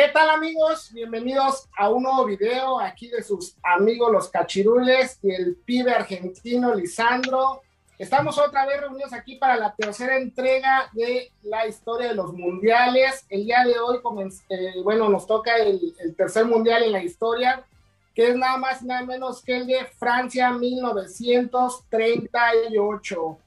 ¿Qué tal amigos? Bienvenidos a un nuevo video aquí de sus amigos los cachirules y el pibe argentino Lisandro. Estamos otra vez reunidos aquí para la tercera entrega de la historia de los mundiales. El día de hoy, eh, bueno, nos toca el, el, tercer mundial en la historia, que es nada más y nada menos que el de Francia 1938.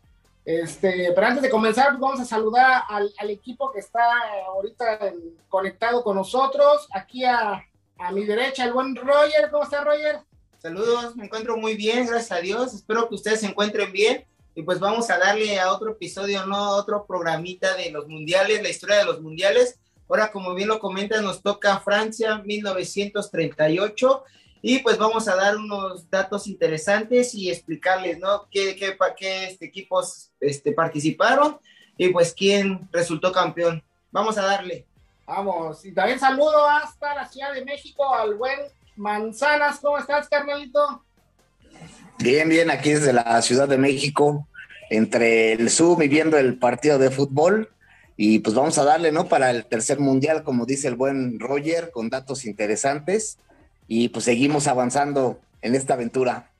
Este, pero antes de comenzar, pues, vamos a saludar al, equipo que está ahorita conectado con nosotros. Aquí a, mi derecha, el buen Roger. ¿Cómo está, Roger? Saludos, me encuentro muy bien, gracias a Dios. Espero que ustedes se encuentren bien. Y pues vamos a darle a otro episodio, ¿no? Otro programita de los mundiales, la historia de los mundiales. Ahora, como bien lo comentas, nos toca Francia 1938 y pues vamos a dar unos datos interesantes y explicarles, ¿no? ¿Qué, qué, qué este, equipos este, participaron y pues quién resultó campeón. Vamos a darle. Vamos, y también saludo hasta la Ciudad de México al buen Manzanas. ¿Cómo estás, carnalito? Bien, bien, aquí desde la Ciudad de México, entre el Zoom y viendo el partido de fútbol. Y pues vamos a darle, ¿no? Para el tercer mundial, como dice el buen Roger, con datos interesantes y pues seguimos avanzando en esta aventura.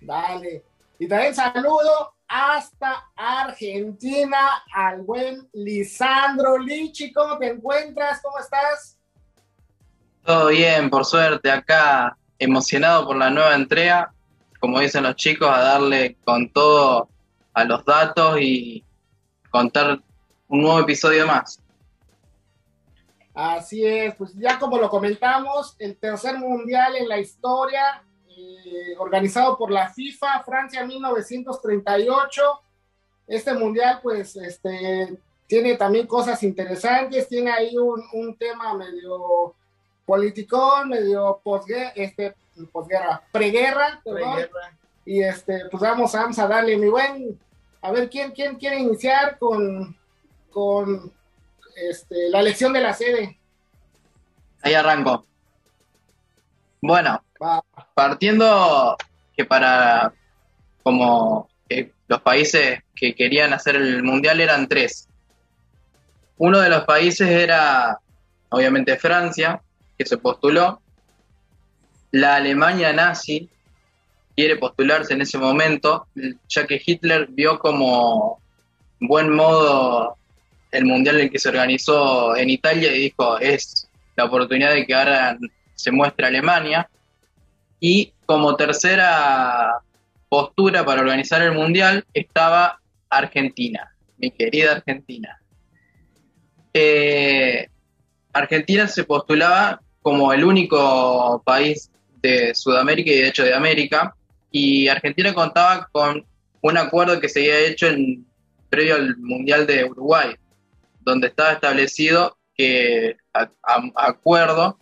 Dale. Y también saludo hasta Argentina al buen Lisandro Lichi. ¿Cómo te encuentras? ¿Cómo estás? Todo bien, por suerte, acá emocionado por la nueva entrega, como dicen los chicos, a darle con todo a los datos y contar un nuevo episodio más. Así es, pues ya como lo comentamos, el tercer mundial en la historia, eh, organizado por la FIFA, Francia 1938. Este mundial, pues, este, tiene también cosas interesantes, tiene ahí un, tema medio politicón, medio posguerra, este, posguerra, preguerra, perdón. Y este, pues vamos, vamos a darle, mi buen, a ver quién, quién quiere iniciar con, con este, la elección de la sede. Ahí arranco. Bueno, partiendo que para como los países que querían hacer el mundial eran tres. Uno de los países era obviamente Francia, que se postuló. La Alemania nazi quiere postularse en ese momento, ya que Hitler vio como buen modo el mundial en el que se organizó en Italia y dijo, es la oportunidad de que ahora se muestre Alemania. Y como tercera postura para organizar el mundial estaba Argentina, mi querida Argentina. Eh, Argentina se postulaba como el único país de Sudamérica y de hecho de América, y Argentina contaba con un acuerdo que se había hecho en, previo al Mundial de Uruguay, donde estaba establecido que acuerdo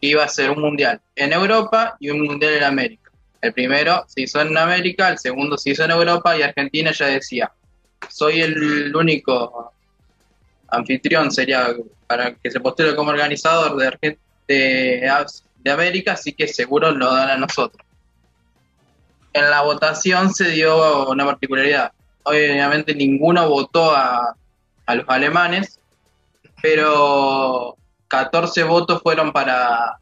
que iba a ser un mundial en Europa y un mundial en América. El primero se hizo en América, el segundo se hizo en Europa y Argentina ya decía, soy el único anfitrión, sería para que se postule como organizador de, de, de América, así que seguro lo dan a nosotros. En la votación se dio una particularidad. Obviamente ninguno votó a, a los alemanes, pero 14 votos fueron para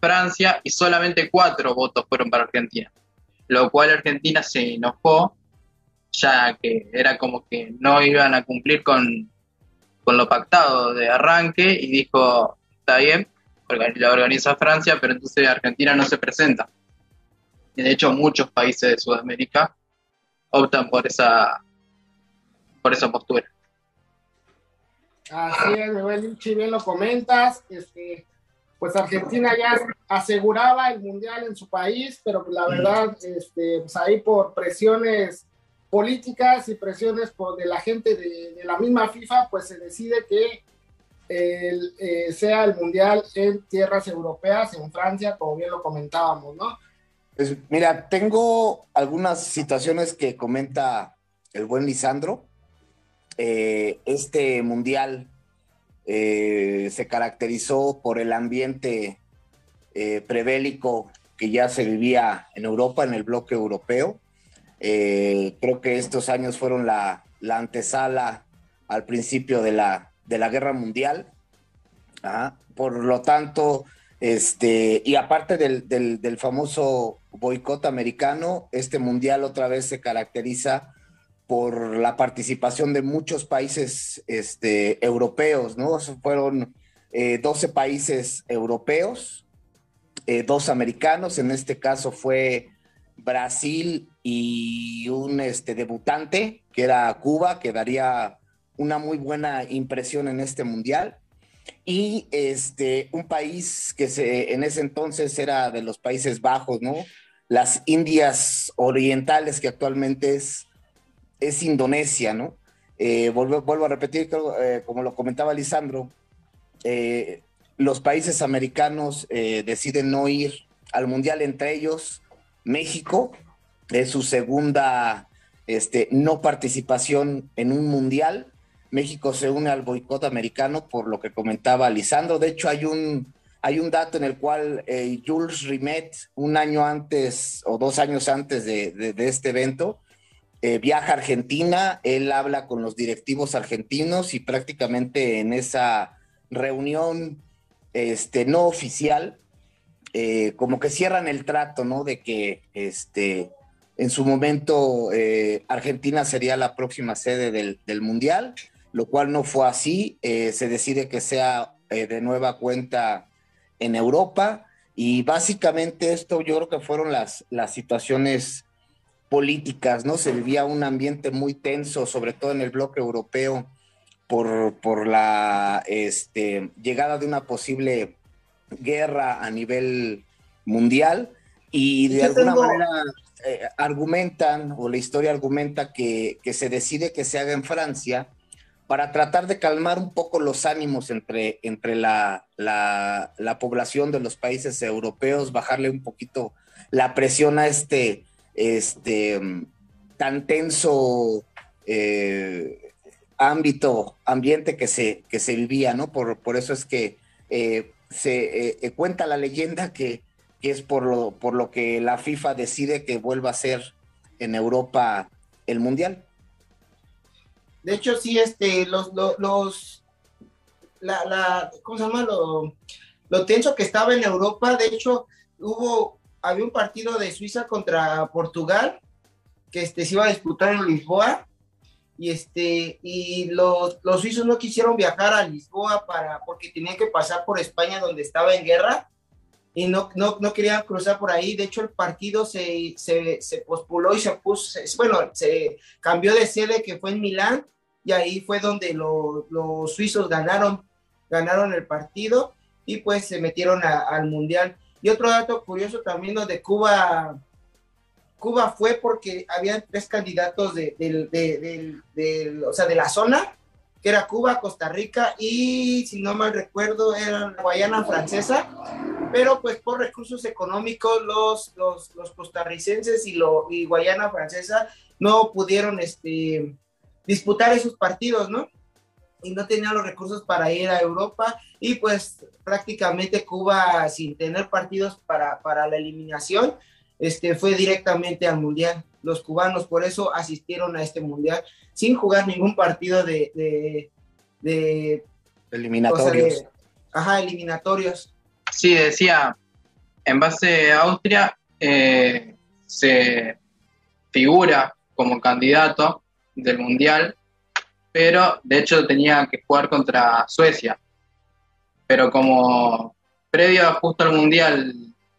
Francia y solamente 4 votos fueron para Argentina, lo cual Argentina se enojó, ya que era como que no iban a cumplir con, con lo pactado de arranque y dijo, está bien, la organiza Francia, pero entonces Argentina no se presenta. Y de hecho muchos países de Sudamérica optan por esa, por esa postura. Así es, mi buen bien lo comentas. Este, pues Argentina ya aseguraba el mundial en su país, pero la verdad, este, pues ahí por presiones políticas y presiones por de la gente de, la misma FIFA, pues se decide que eh, sea el mundial en tierras europeas, en Francia, como bien lo comentábamos, ¿no? Pues mira, tengo algunas situaciones que comenta el buen Lisandro eh, este mundial eh, se caracterizó por el ambiente eh, prebélico que ya se vivía en Europa, en el bloque europeo. creo que estos años fueron la, antesala al principio de la, de la guerra mundial. por lo tanto, este, y aparte del, del, famoso boicot americano, este mundial otra vez se caracteriza por la participación de muchos países este, europeos, ¿no? Fueron 12 eh, países europeos, eh, dos americanos, en este caso fue Brasil y un este, debutante, que era Cuba, que daría una muy buena impresión en este mundial. Y este, un país que se, en ese entonces era de los Países Bajos, ¿no? Las Indias Orientales, que actualmente es, es Indonesia, ¿no? Eh, vuelvo, a repetir, eh, como lo comentaba Lisandro, eh, los países americanos deciden no ir al mundial, entre ellos México, es su segunda este, no participación en un mundial. México se une al boicot americano por lo que comentaba Lisandro. De hecho, hay un, hay un dato en el cual Jules Rimet, un año antes o dos años antes de, este evento, eh, viaja a Argentina, él habla con los directivos argentinos y prácticamente en esa reunión este, no oficial, eh, como que cierran el trato, ¿no? De que este, en su momento Argentina sería la próxima sede del, del Mundial lo cual no fue así. Eh, se decide que sea eh, de nueva cuenta en Europa y básicamente esto yo creo que fueron las, las situaciones políticas, ¿no? Se vivía un ambiente muy tenso, sobre todo en el bloque europeo, por, por la este, llegada de una posible guerra a nivel mundial y de alguna manera eh, argumentan, o la historia argumenta que, que se decide que se haga en Francia, para tratar de calmar un poco los ánimos entre, entre la, población de los países europeos, bajarle un poquito la presión a este, este tan tenso eh, ámbito, ambiente que se, que se vivía, ¿no? Por, por eso es que eh, se eh, cuenta la leyenda que, que, es por lo, por lo que la FIFA decide que vuelva a ser en Europa el Mundial. De hecho, sí, este, los, los, la, la, ¿cómo se llama? Lo tenso que estaba en Europa, de hecho, hubo, había un partido de Suiza contra Portugal, que este, se iba a disputar en Lisboa, y este, y los, los suizos no quisieron viajar a Lisboa para, porque tenían que pasar por España donde estaba en guerra, y no, no, no querían cruzar por ahí. De hecho, el partido se, se, se y se puso, bueno, se cambió de sede que fue en Milán y ahí fue donde los suizos ganaron, ganaron el partido y pues se metieron al mundial. Y otro dato curioso también donde Cuba, Cuba fue porque habían tres candidatos de, o sea, de la zona, que era Cuba, Costa Rica y, si no mal recuerdo, era Guayana francesa, pero pues por recursos económicos los, los, costarricenses y, lo, y Guayana francesa no pudieron este, disputar esos partidos, ¿no? Y no tenía los recursos para ir a Europa y pues prácticamente Cuba sin tener partidos para, para la eliminación, este, fue directamente al Mundial. Los cubanos por eso asistieron a este Mundial sin jugar ningún partido de... de, eliminatorios. ajá, eliminatorios. Sí, decía, en base a Austria eh, se figura como candidato del Mundial, pero de hecho tenía que jugar contra Suecia. Pero como previo justo al Mundial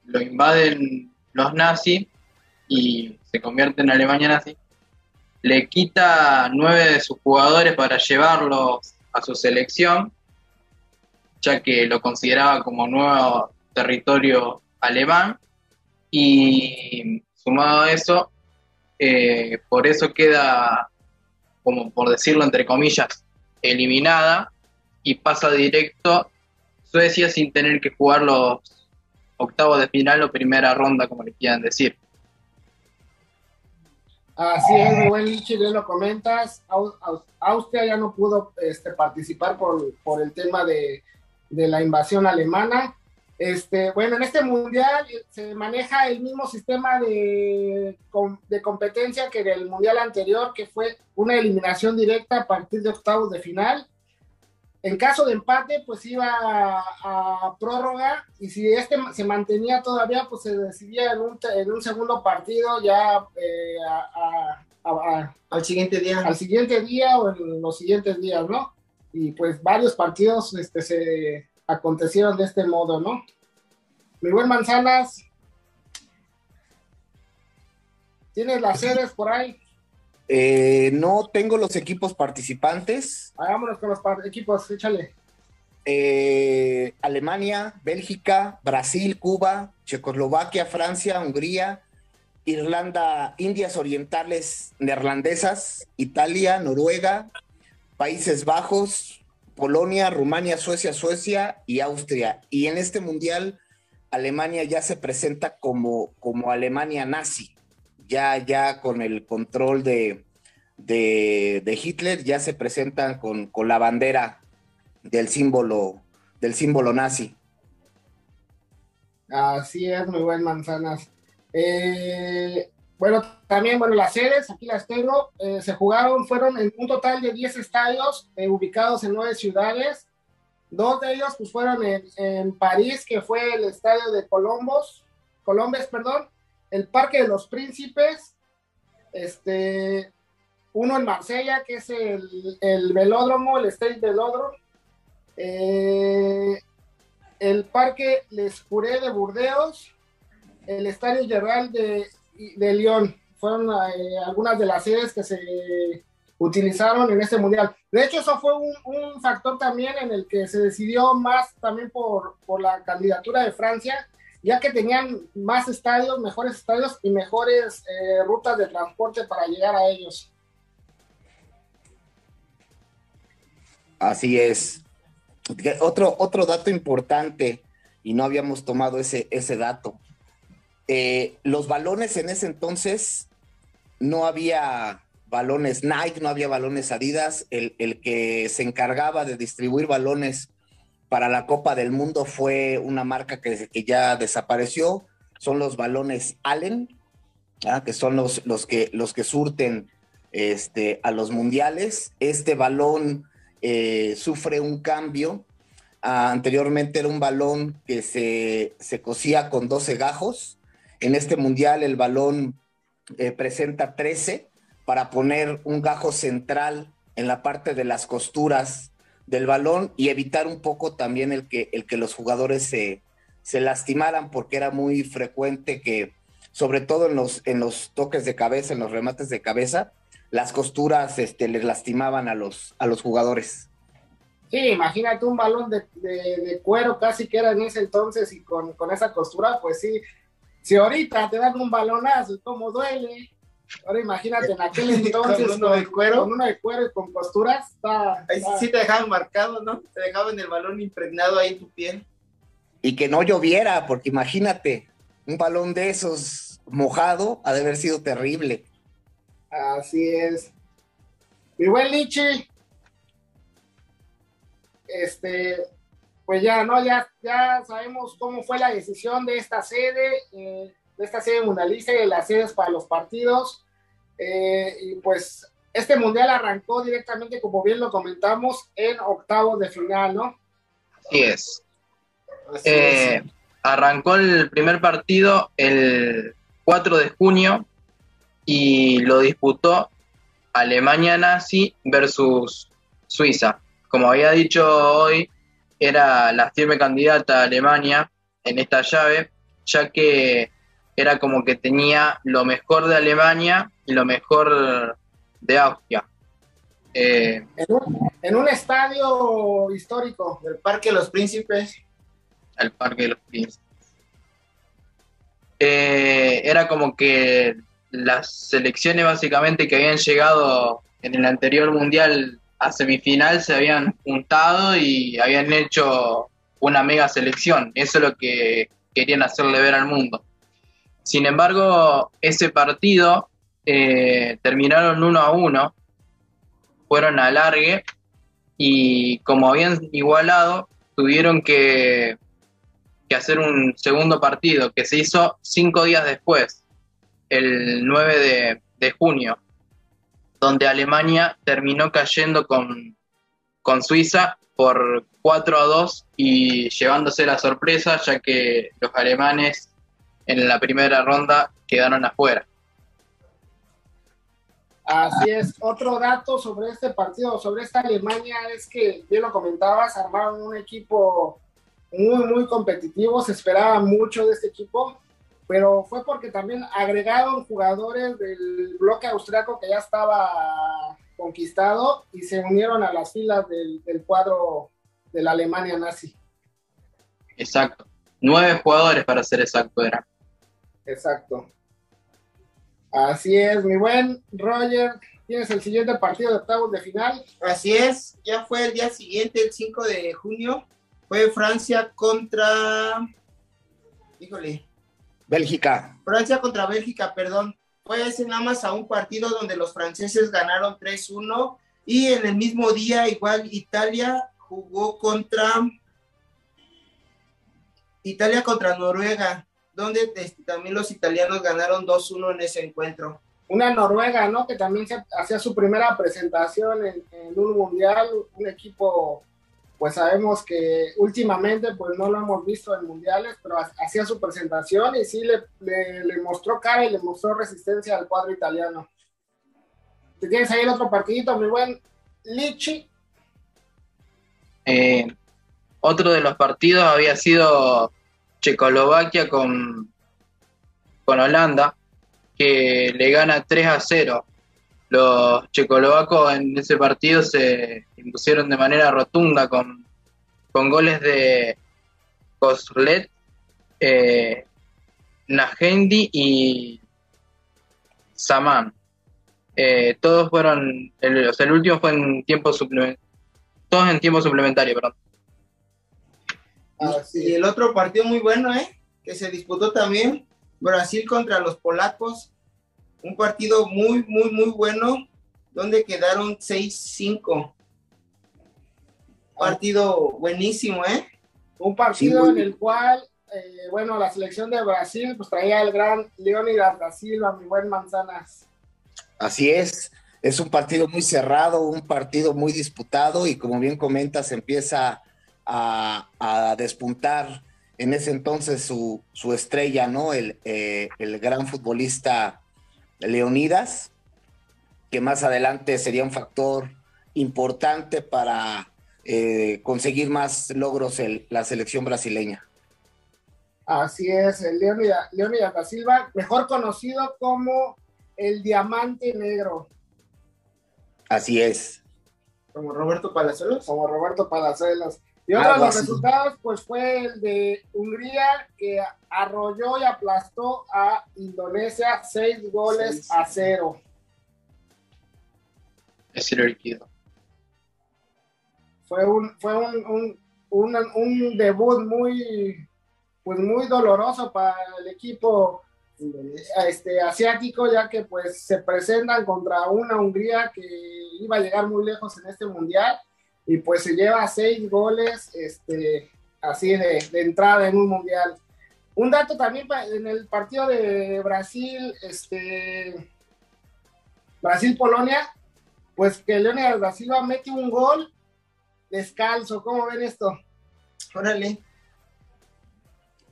lo invaden los nazis y se convierte en Alemania nazi, le quita nueve de sus jugadores para llevarlos a su selección, ya que lo consideraba como nuevo territorio alemán. Y sumado a eso, eh, por eso queda como por decirlo entre comillas, eliminada y pasa directo Suecia sin tener que jugar los octavos de final o primera ronda, como le quieran decir. Así es, buen Lichi, bien lo comentas. Austria ya no pudo este, participar por, por el tema de, de la invasión alemana. Este, bueno, en este mundial se maneja el mismo sistema de, de competencia que del mundial anterior, que fue una eliminación directa a partir de octavos de final. en caso de empate, pues iba a, prórroga y si este se mantenía todavía, pues se decidía en un, en un segundo partido ya eh, al siguiente día. Al siguiente día o en los siguientes días, ¿no? Y pues varios partidos este, se acontecieron de este modo, ¿no? Mi buen Manzanas, ¿tienes las sedes por ahí? Eh, no tengo los equipos participantes. Vámonos con los equipos, échale. Eh, Alemania, Bélgica, Brasil, Cuba, Checoslovaquia, Francia, Hungría, Irlanda, Indias Orientales Neerlandesas, Italia, Noruega, Países Bajos, Polonia, Rumania, Suecia, Suecia y Austria. Y en este mundial, Alemania ya se presenta como, como Alemania nazi ya, ya con el control de, de, Hitler, ya se presentan con, la bandera del símbolo, del símbolo nazi. Así es, muy buen manzanas. Eh, bueno, también, bueno, las sedes, aquí las tengo, eh, se jugaron, fueron en un total de 10 estadios eh, ubicados en nueve ciudades. Dos de ellos pues fueron en, en, París, que fue el estadio de Colombos, Colombes, perdón, el Parque de los Príncipes, este, uno en Marsella, que es el, velódromo, el State Velódromo, eh, el Parque Les Curé de Burdeos, el Estadio Gerald de, de Lyon. Fueron eh, algunas de las sedes que se utilizaron en este mundial. De hecho, eso fue un, factor también en el que se decidió más también por, por la candidatura de Francia, ya que tenían más estadios, mejores estadios y mejores eh, rutas de transporte para llegar a ellos. Así es. Otro, otro dato importante, y no habíamos tomado ese, ese dato. Eh, los balones en ese entonces no había balones Nike, no había balones Adidas. El, que se encargaba de distribuir balones para la Copa del Mundo fue una marca que, ya desapareció, son los balones Allen, que son los, los, que, los que surten este, a los mundiales. Este balón eh, sufre un cambio. Ah, anteriormente era un balón que se, se, cosía con 12 gajos. En este mundial el balón eh, presenta 13 para poner un gajo central en la parte de las costuras del balón y evitar un poco también el que, el que los jugadores se, se lastimaran, porque era muy frecuente que, sobre todo en los, en los toques de cabeza, en los remates de cabeza, las costuras este, les lastimaban a los, a los jugadores. Sí, imagínate un balón de, de, cuero casi que era en ese entonces y con, con, esa costura, pues sí, si ahorita te dan un balonazo, ¿cómo duele? Ahora imagínate en aquel entonces con uno de cuero, con uno de cuero y con costuras, está, ahí sí te dejaban marcado, ¿no? Te dejaban el balón impregnado ahí en tu piel. Y que no lloviera, porque imagínate, un balón de esos mojado ha de haber sido terrible. Así es. Mi buen Lichi, este, pues ya, ¿no? Ya, ya sabemos cómo fue la decisión de esta sede. Eh, de esta serie mundialista y de las sedes para los partidos. Eh, y pues este mundial arrancó directamente, como bien lo comentamos, en octavos de final, ¿no? Así es. Eh, arrancó el primer partido el 4 de junio y lo disputó Alemania nazi versus Suiza. Como había dicho hoy, era la firme candidata a Alemania en esta llave, ya que era como que tenía lo mejor de Alemania y lo mejor de Austria. Eh, en, un, estadio histórico del Parque de los Príncipes. El Parque de los Príncipes. Eh, era como que las selecciones básicamente que habían llegado en el anterior mundial a semifinal se habían juntado y habían hecho una mega selección. Eso es lo que querían hacerle ver al mundo. Sin embargo, ese partido eh, terminaron uno a uno, fueron a y como habían igualado, tuvieron que, hacer un segundo partido que se hizo cinco días después, el 9 de, de junio, donde Alemania terminó cayendo con, con Suiza por 4 a 2 y llevándose la sorpresa ya que los alemanes en la primera ronda quedaron afuera. Así es. Otro dato sobre este partido, sobre esta Alemania, es que, bien lo comentabas, armaron un equipo muy, muy competitivo. Se esperaba mucho de este equipo, pero fue porque también agregaron jugadores del bloque austriaco que ya estaba conquistado y se unieron a las filas del, del cuadro de la Alemania nazi. Exacto. Nueve jugadores para ser exacto era. Exacto. Así es, mi buen Roger. Tienes el siguiente partido de octavos de final. Así es, ya fue el día siguiente, el 5 de junio. Fue Francia contra. Híjole. Bélgica. Francia contra Bélgica, perdón. Fue ese nada más a un partido donde los franceses ganaron 3-1. Y en el mismo día, igual Italia jugó contra. Italia contra Noruega donde este, también los italianos ganaron 2-1 en ese encuentro. Una Noruega, ¿no? Que también se hacía su primera presentación en, un mundial, un equipo, pues sabemos que últimamente pues no lo hemos visto en mundiales, pero hacía su presentación y sí le, le, mostró cara y le mostró resistencia al cuadro italiano. ¿Te tienes ahí el otro partidito, mi buen Lichi? Eh, otro de los partidos había sido Checoslovaquia con, con Holanda, que le gana 3 a 0. Los checoslovacos en ese partido se impusieron de manera rotunda con, con goles de Koslet, eh, y Saman. Eh, todos fueron, el, último fue en tiempo suplementario, todos en tiempo suplementario, perdón. Y el otro partido muy bueno, ¿eh? Que se disputó también, Brasil contra los polacos. Un partido muy, muy, muy bueno, donde quedaron 6-5. Partido buenísimo, ¿eh? Un partido en el cual, eh, bueno, la selección de Brasil pues traía el gran Leonidas da Silva, mi buen Manzanas. Así es, es un partido muy cerrado, un partido muy disputado y como bien comentas, empieza a, despuntar en ese entonces su, estrella, ¿no? El, eh, el, gran futbolista Leonidas, que más adelante sería un factor importante para eh, conseguir más logros en la selección brasileña. Así es, Leonidas da Silva, mejor conocido como el Diamante Negro. Así es. Como Roberto Palazuelos. Como Roberto Palazuelos. Y otro de los resultados, pues fue el de Hungría, que arrolló y aplastó a Indonesia seis goles a cero. Es líquido. Fue un, fue un, un, un, debut muy, pues muy doloroso para el equipo este, asiático, ya que pues se presentan contra una Hungría que iba a llegar muy lejos en este mundial y pues se lleva seis goles este, así de, entrada en un mundial. Un dato también en el partido de Brasil, este, Brasil-Polonia, pues que Leonel da Silva mete un gol descalzo. ¿Cómo ven esto? Órale.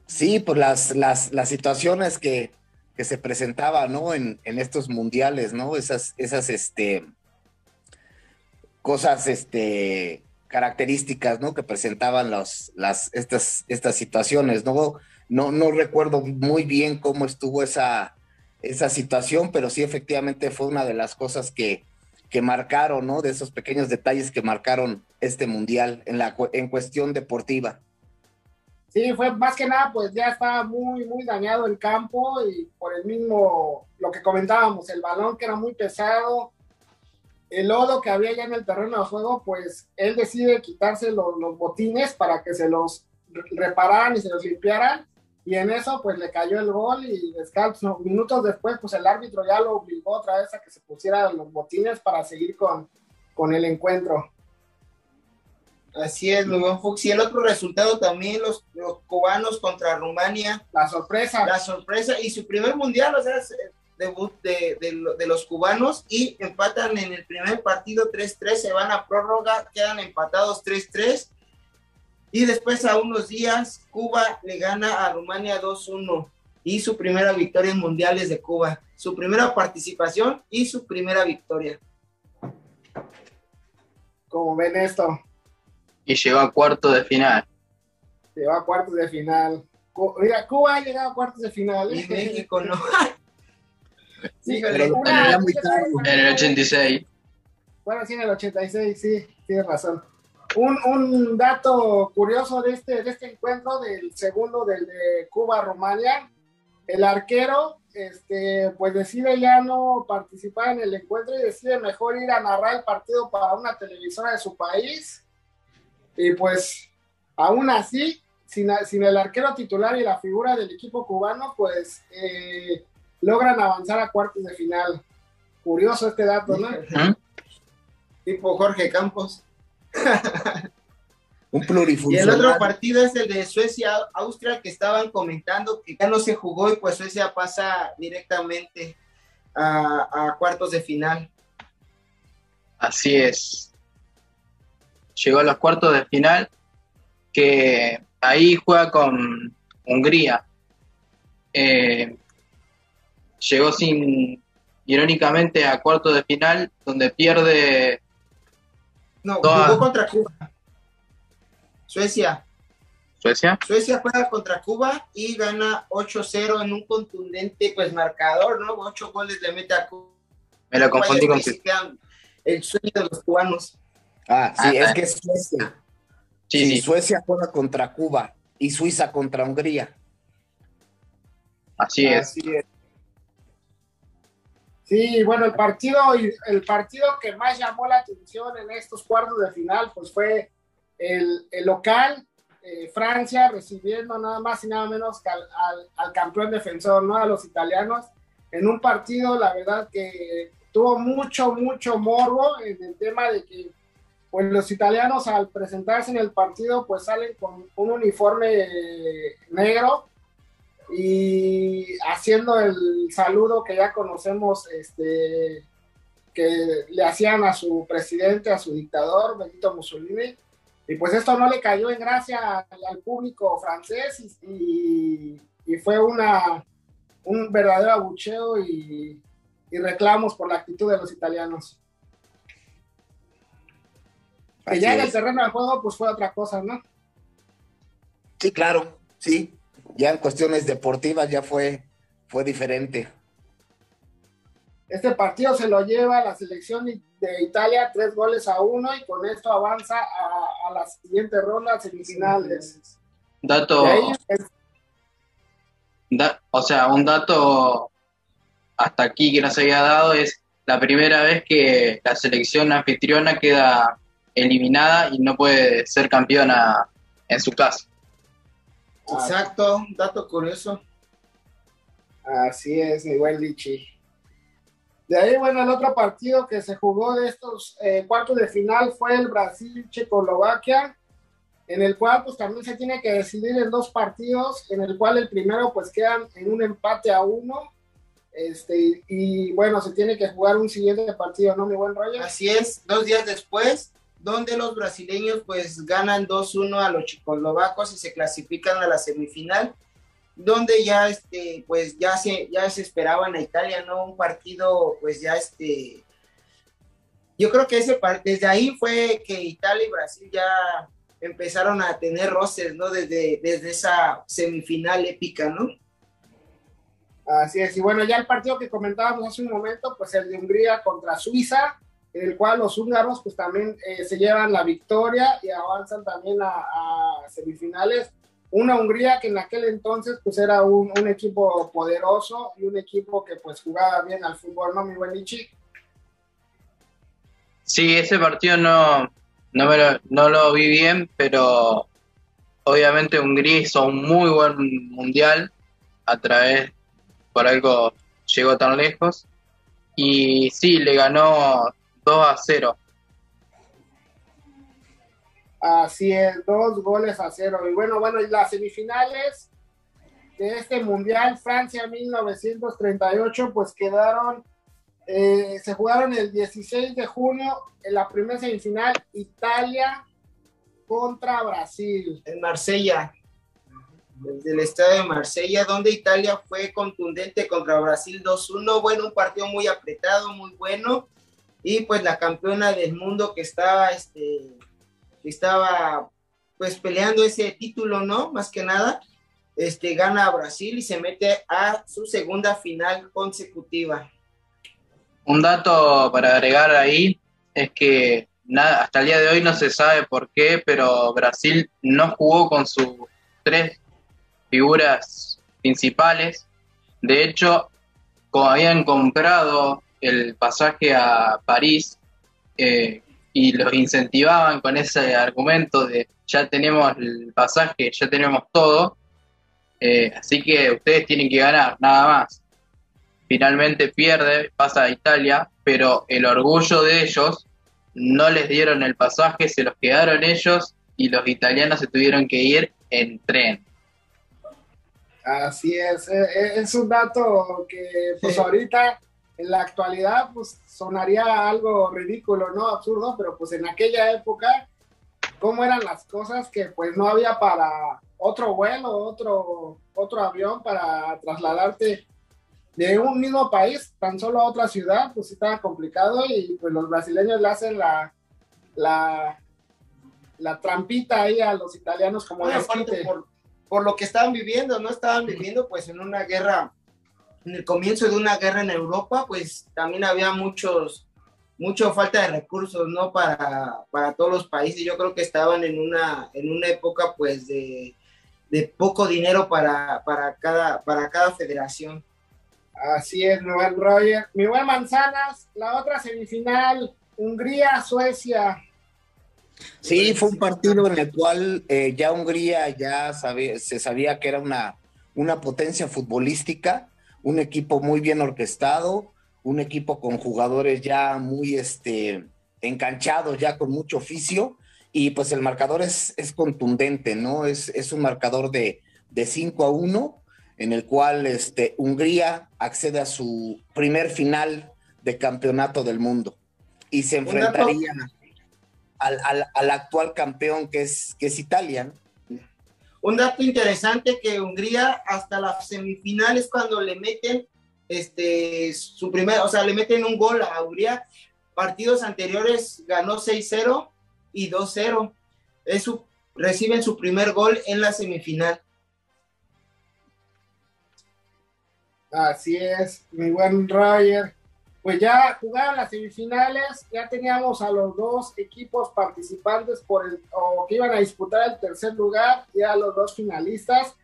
Sí, pues las, las, las situaciones que, que, se presentaban, ¿no? En, en, estos mundiales, ¿no? Esas, esas, este, cosas, este, características, ¿no? Que presentaban las, estas, estas situaciones, ¿no? No, no recuerdo muy bien cómo estuvo esa, esa situación, pero sí efectivamente fue una de las cosas que, que marcaron, ¿no? De esos pequeños detalles que marcaron este mundial en, la, en cuestión deportiva. Sí, fue más que nada, pues ya estaba muy, muy dañado el campo y por el mismo, lo que comentábamos, el balón que era muy pesado, el lodo que había ya en el terreno de juego, pues él decide quitarse los, botines para que se los repararan y se los limpiaran. Y en eso, pues le cayó el gol y descalzo. Minutos después, pues el árbitro ya lo obligó otra vez a que se pusiera los botines para seguir con, con el encuentro. Así es, buen Fox. Y el otro resultado también, los, los cubanos contra Rumania. La sorpresa. La sorpresa. Y su primer mundial, o sea, debut de, de, los cubanos y empatan en el primer partido 3-3, se van a prórroga, quedan empatados 3-3 y después a unos días Cuba le gana a Rumania 2-1 y su primera victoria en mundiales de Cuba, su primera participación y su primera victoria. Como ven esto? Y llegó a cuarto de final. Llegó a cuartos de final. Mira, Cuba ha llegado a cuartos de final. Y México no. sí, pero en el 86. Bueno, sí, en el 86, sí, tienes razón. Un, un, dato curioso de este, de este encuentro, del segundo, del de Cuba-Romania, el arquero este, pues decide ya no participar en el encuentro y decide mejor ir a narrar el partido para una televisora de su país. Y pues aún así, sin, sin el arquero titular y la figura del equipo cubano, pues eh, logran avanzar a cuartos de final. Curioso este dato, ¿no? Tipo Jorge Campos. Un plurifuncional. Y el otro partido es el de Suecia-Austria que estaban comentando que ya no se jugó y pues Suecia pasa directamente a, cuartos de final. Así es. Llegó a los cuartos de final que ahí juega con Hungría. Eh, llegó sin, irónicamente, a cuartos de final donde pierde... No, jugó contra Cuba. Suecia. ¿Suecia? Suecia juega contra Cuba y gana 8-0 en un contundente pues marcador, ¿no? 8 goles de meta a Cuba. Me lo confundí con El sueño de los cubanos. Ah, sí, es que es Suecia. Sí, sí, Suecia juega contra Cuba y Suiza contra Hungría. Así es. Así es. Sí, bueno, el partido, el partido que más llamó la atención en estos cuartos de final, pues fue el, local, eh, Francia, recibiendo nada más y nada menos que al, campeón defensor, ¿no? A los italianos, en un partido, la verdad que tuvo mucho, mucho morbo en el tema de que pues los italianos al presentarse en el partido pues salen con un uniforme negro y haciendo el saludo que ya conocemos este que le hacían a su presidente, a su dictador, Benito Mussolini, y pues esto no le cayó en gracia al, público francés y, fue una, un verdadero abucheo y, reclamos por la actitud de los italianos. Que ya en el terreno del juego pues fue otra cosa, ¿no? Sí, claro, sí. Ya en cuestiones deportivas ya fue, fue diferente. Este partido se lo lleva la selección de Italia tres goles a uno y con esto avanza a, la siguiente ronda semifinales. Dato. o sea, un dato hasta aquí que nos había dado es la primera vez que la selección anfitriona queda eliminada y no puede ser campeona en su casa. Exacto, dato curioso. Así es, buen Lichi. De ahí, bueno, el otro partido que se jugó de estos eh, cuartos de final fue el Brasil-Checoslovaquia, en el cual pues también se tiene que decidir en dos partidos, en el cual el primero pues quedan en un empate a uno, este, y bueno, se tiene que jugar un siguiente partido, ¿no, mi buen Roger? Así es, dos días después, donde los brasileños pues ganan 2-1 a los checoslovacos y se clasifican a la semifinal donde ya este pues ya se ya se esperaban a Italia no un partido pues ya este yo creo que ese desde ahí fue que Italia y Brasil ya empezaron a tener roces no desde desde esa semifinal épica no así es y bueno ya el partido que comentábamos hace un momento pues el de Hungría contra Suiza en el cual los húngaros pues también eh, se llevan la victoria y avanzan también a, semifinales una Hungría que en aquel entonces pues era un, equipo poderoso y un equipo que pues jugaba bien al fútbol, ¿no, mi buen Ichi? Sí, ese partido no, no, lo, no lo vi bien, pero obviamente Hungría hizo un muy buen mundial a través, por algo llegó tan lejos, y sí, le ganó 2 a 0 Así es, dos goles a cero. Y bueno, bueno, y las semifinales, de este mundial, Francia 1938, pues quedaron, eh, se jugaron el 16 de junio en la primera semifinal, Italia contra Brasil. En Marsella, desde el estado de Marsella, donde Italia fue contundente contra Brasil 2-1. Bueno, un partido muy apretado, muy bueno. Y pues la campeona del mundo que estaba, este, que estaba pues peleando ese título, ¿no? Más que nada, este, gana a Brasil y se mete a su segunda final consecutiva. Un dato para agregar ahí es que nada, hasta el día de hoy no se sabe por qué, pero Brasil no jugó con sus tres figuras principales. De hecho, como habían comprado el pasaje a París eh, y los incentivaban con ese argumento de ya tenemos el pasaje, ya tenemos todo, eh, así que ustedes tienen que ganar, nada más. Finalmente pierde, pasa a Italia, pero el orgullo de ellos no les dieron el pasaje, se los quedaron ellos y los italianos se tuvieron que ir en tren. Así es, eh, es un dato que pues ahorita en la actualidad pues sonaría algo ridículo, ¿no? Absurdo, pero pues en aquella época, ¿cómo eran las cosas que pues no había para otro vuelo, otro, otro avión para trasladarte de un mismo país tan solo a otra ciudad, pues estaba complicado y pues los brasileños le hacen la, la, la trampita ahí a los italianos como de por, por lo que estaban viviendo, ¿no? Estaban viviendo pues en una guerra, en el comienzo de una guerra en Europa, pues también había muchos, mucha falta de recursos, ¿no? Para, para todos los países. Yo creo que estaban en una, en una época pues de, de poco dinero para, para, cada, para cada federación. Así es, mi buen Roger. Mi buen Manzanas, la otra semifinal, Hungría-Suecia. Sí, fue un partido en el cual eh, ya Hungría ya se sabía que era una, una potencia futbolística, un equipo muy bien orquestado, un equipo con jugadores ya muy este, enganchados, ya con mucho oficio, y pues el marcador es, es contundente, ¿no? Es, es un marcador de, de 5 a 1, en el cual este, Hungría accede a su primer final de campeonato del mundo y se enfrentaría al, actual campeón que es, que es Italia. Un dato interesante que Hungría hasta las semifinales cuando le meten este su primer, o sea, le meten un gol a Hungría, partidos anteriores ganó 6-0 y 2-0. reciben su primer gol en la semifinal. Así es, mi buen Roger pues ya jugaron las semifinales, ya teníamos a los dos equipos participantes por el, o que iban a disputar el tercer lugar, ya los dos finalistas.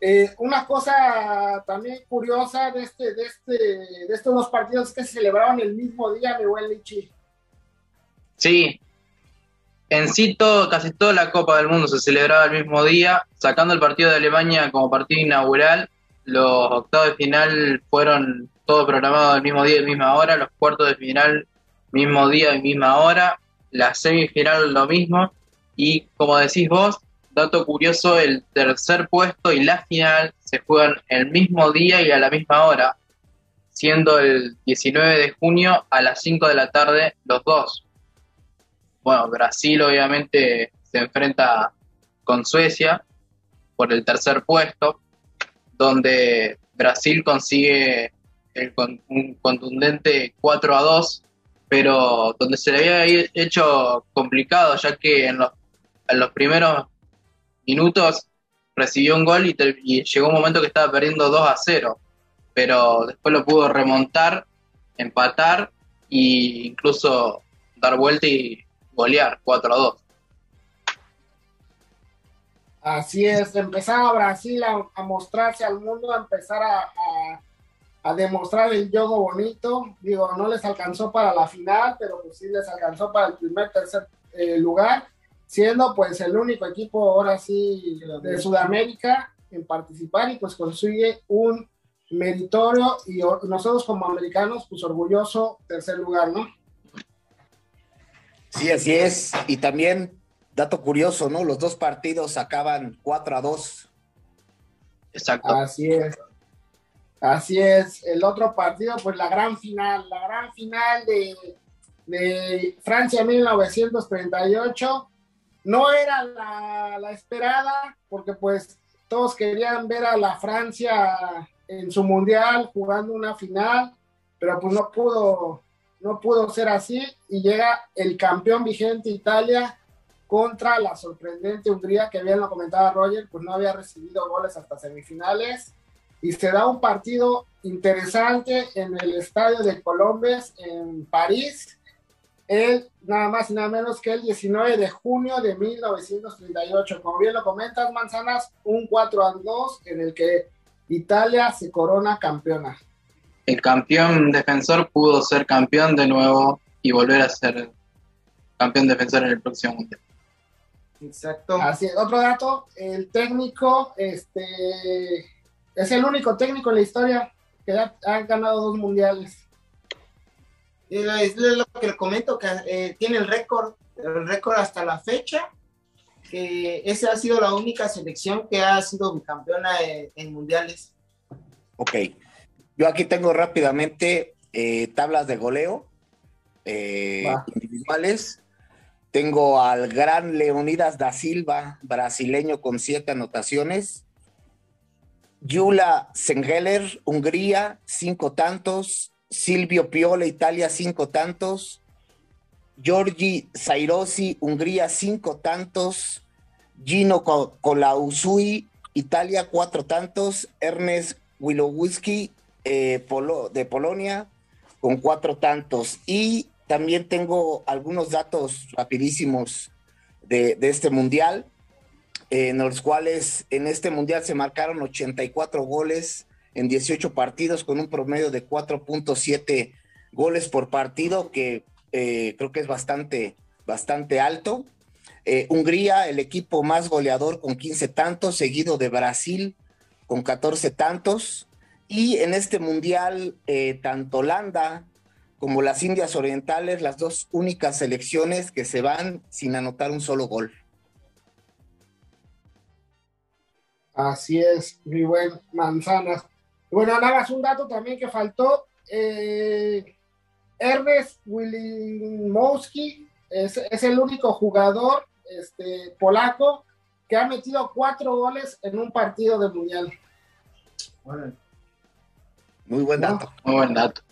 Eh, una cosa también curiosa de, este, de, este, de estos dos partidos es que se celebraron el mismo día, mi buen Lichi. Sí, en sí casi toda la Copa del Mundo se celebraba el mismo día, sacando el partido de Alemania como partido inaugural, los octavos de final fueron todo programado el mismo día y misma hora, los cuartos de final mismo día y misma hora, la semifinal lo mismo, y como decís vos, dato curioso, el tercer puesto y la final se juegan el mismo día y a la misma hora, siendo el 19 de junio a las 5 de la tarde los dos. Bueno, Brasil obviamente se enfrenta con Suecia por el tercer puesto, donde Brasil consigue el, un contundente 4 a 2, pero donde se le había hecho complicado, ya que en los, en los primeros minutos recibió un gol y, llegó un momento que estaba perdiendo 2 a 0, pero después lo pudo remontar, empatar e incluso dar vuelta y golear 4 a 2. Así es, empezaba Brasil a, mostrarse al mundo, a empezar a a demostrar el juego bonito. Digo, no les alcanzó para la final, pero pues sí les alcanzó para el primer, tercer eh, lugar, siendo pues el único equipo ahora sí de Sudamérica en participar y pues consigue un meritorio y nosotros como americanos pues orgulloso tercer lugar, ¿no? Sí, así es. Y también, dato curioso, ¿no? Los dos partidos acaban 4 a 2 Exacto. Así es. Así es. El otro partido, pues la gran final, la gran final de, de Francia 1938. No era la, la esperada, porque pues todos querían ver a la Francia en su mundial jugando una final, pero pues no pudo, no pudo ser así y llega el campeón vigente Italia contra la sorprendente Hungría, que bien lo comentaba Roger, pues no había recibido goles hasta semifinales. Y se da un partido interesante en el estadio de Colombes en París, el nada más y nada menos que el 19 de junio de 1938. Como bien lo comentas, Manzanas, un 4 a 2 en el que Italia se corona campeona. El campeón defensor pudo ser campeón de nuevo y volver a ser campeón defensor en el próximo mundial. Exacto. Así es. Otro dato, el técnico, este, es el único técnico en la historia que ha, ha ganado dos mundiales. Es lo- que le comento, que eh, tiene el récord, el récord hasta la fecha, que esa ha sido la única selección que ha sido bicampeona en, en mundiales. Ok. Yo aquí tengo rápidamente eh, tablas de goleo eh, individuales. Tengo al gran Leonidas da Silva, brasileño con siete anotaciones. Yula Sengeler, Hungría, cinco tantos. Silvio Piola, Italia, cinco tantos. Giorgi Sairosi, Hungría, cinco tantos. Gino Co- Colausui, Italia, cuatro tantos. Ernest Wilowski, eh, Polo- de Polonia, con cuatro tantos. Y también tengo algunos datos rapidísimos de, este mundial, en los cuales en este mundial se marcaron 84 goles en 18 partidos con un promedio de 4.7 goles por partido, que eh, creo que es bastante, bastante alto. Eh, Hungría, el equipo más goleador con 15 tantos, seguido de Brasil con 14 tantos. Y en este mundial, eh, tanto Holanda como las Indias Orientales, las dos únicas selecciones que se van sin anotar un solo gol. Así es, mi buen Manzanas. Bueno, nada más un dato también que faltó. eh, Ernest Wilimowski es, es el único jugador este, polaco que ha metido cuatro goles en un partido de mundial. Muy buen No. dato. Muy buen dato.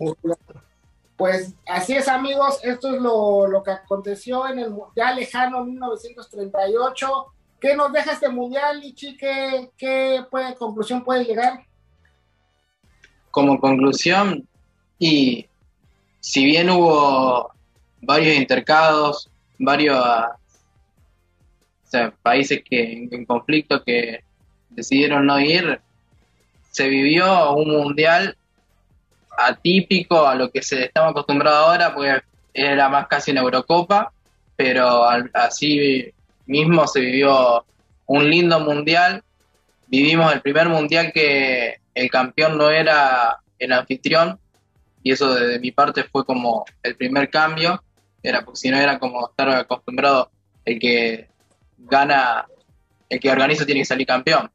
Pues así es, amigos. Esto es lo, lo que aconteció en el mu- ya lejano 1938. ¿Qué nos deja este mundial, Lichi? ¿Qué, qué puede, conclusión puede llegar? Como conclusión, y si bien hubo varios intercados, varios países que en conflicto que decidieron no ir, se vivió un mundial atípico a lo que se estaba acostumbrado ahora, porque era más casi una Eurocopa, pero al- así mismo se vivió un lindo mundial. Vivimos el primer mundial que el campeón no era el anfitrión, y eso de mi parte fue como el primer cambio, era porque si no era como estar acostumbrado el que gana, el que organiza tiene que salir campeón.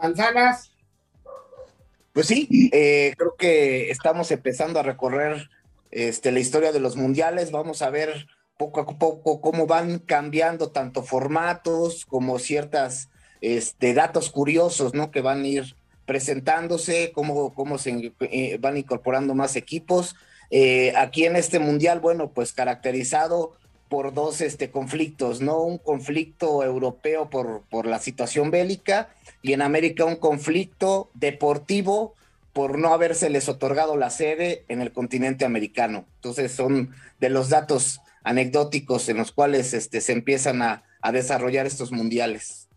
Manzanas, Pues sí, eh, creo que estamos empezando a recorrer este, la historia de los mundiales. Vamos a ver poco a poco cómo van cambiando tanto formatos como ciertas este, datos curiosos, ¿no? Que van a ir presentándose, cómo, cómo se eh, van incorporando más equipos. Eh, aquí en este mundial, bueno, pues caracterizado por dos este, conflictos, ¿no? Un conflicto europeo por, por la situación bélica y en América un conflicto deportivo por no habérseles otorgado la sede en el continente americano. Entonces son de los datos anecdóticos en los cuales este, se empiezan a, a desarrollar estos mundiales.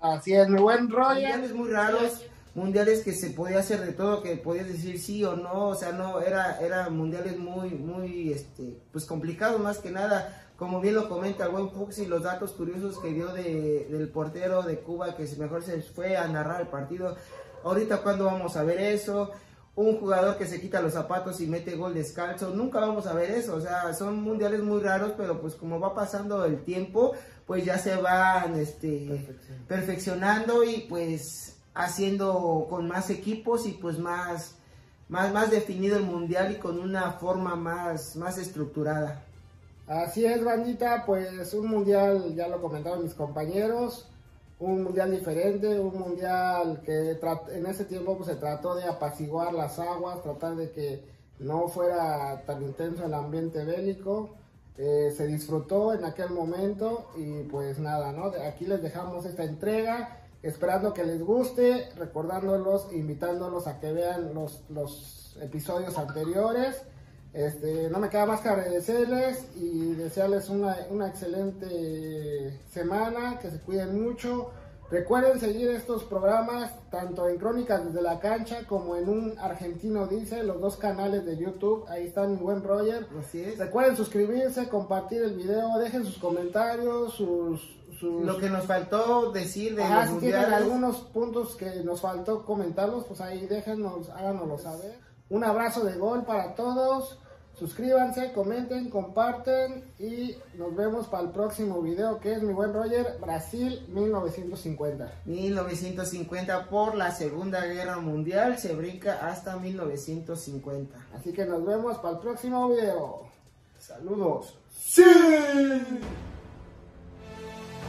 así es, mi buen Roger. Mundiales muy raros, mundiales que se podía hacer de todo, que podías decir sí o no, o sea, no, era, era mundiales muy, muy, este, pues complicados más que nada, como bien lo comenta el buen Fuxi, los datos curiosos que dio de, del portero de Cuba, que mejor se fue a narrar el partido, ahorita cuando vamos a ver eso, un jugador que se quita los zapatos y mete gol descalzo, nunca vamos a ver eso, o sea, son mundiales muy raros, pero pues como va pasando el tiempo, pues ya se van este, perfeccionando y pues haciendo con más equipos y pues más, más, más definido el mundial y con una forma más, más estructurada. Así es, bandita, pues un mundial, ya lo comentaron mis compañeros, un mundial diferente, un mundial que en ese tiempo pues, se trató de apaciguar las aguas, tratar de que no fuera tan intenso el ambiente bélico. Eh, se disfrutó en aquel momento y pues nada, ¿no? Aquí les dejamos esta entrega, esperando que les guste, recordándolos, invitándolos a que vean los, los episodios anteriores. Este, no me queda más que agradecerles y desearles una, una excelente semana, que se cuiden mucho. Recuerden seguir estos programas tanto en Crónicas desde la cancha como en un argentino dice, los dos canales de YouTube. Ahí están mi buen Roger. Así es. Recuerden suscribirse, compartir el video, dejen sus comentarios, sus, lo que nos faltó decir de los si tienen algunos puntos que nos faltó comentarlos, pues ahí déjenos, háganoslo saber. Un abrazo de gol para todos. Suscríbanse, comenten, comparten y nos vemos para el próximo video que es mi buen Roger, Brasil 1950. 1950 por la Segunda Guerra Mundial, se brinca hasta 1950. Así que nos vemos para el próximo video. Saludos. ¡Sí!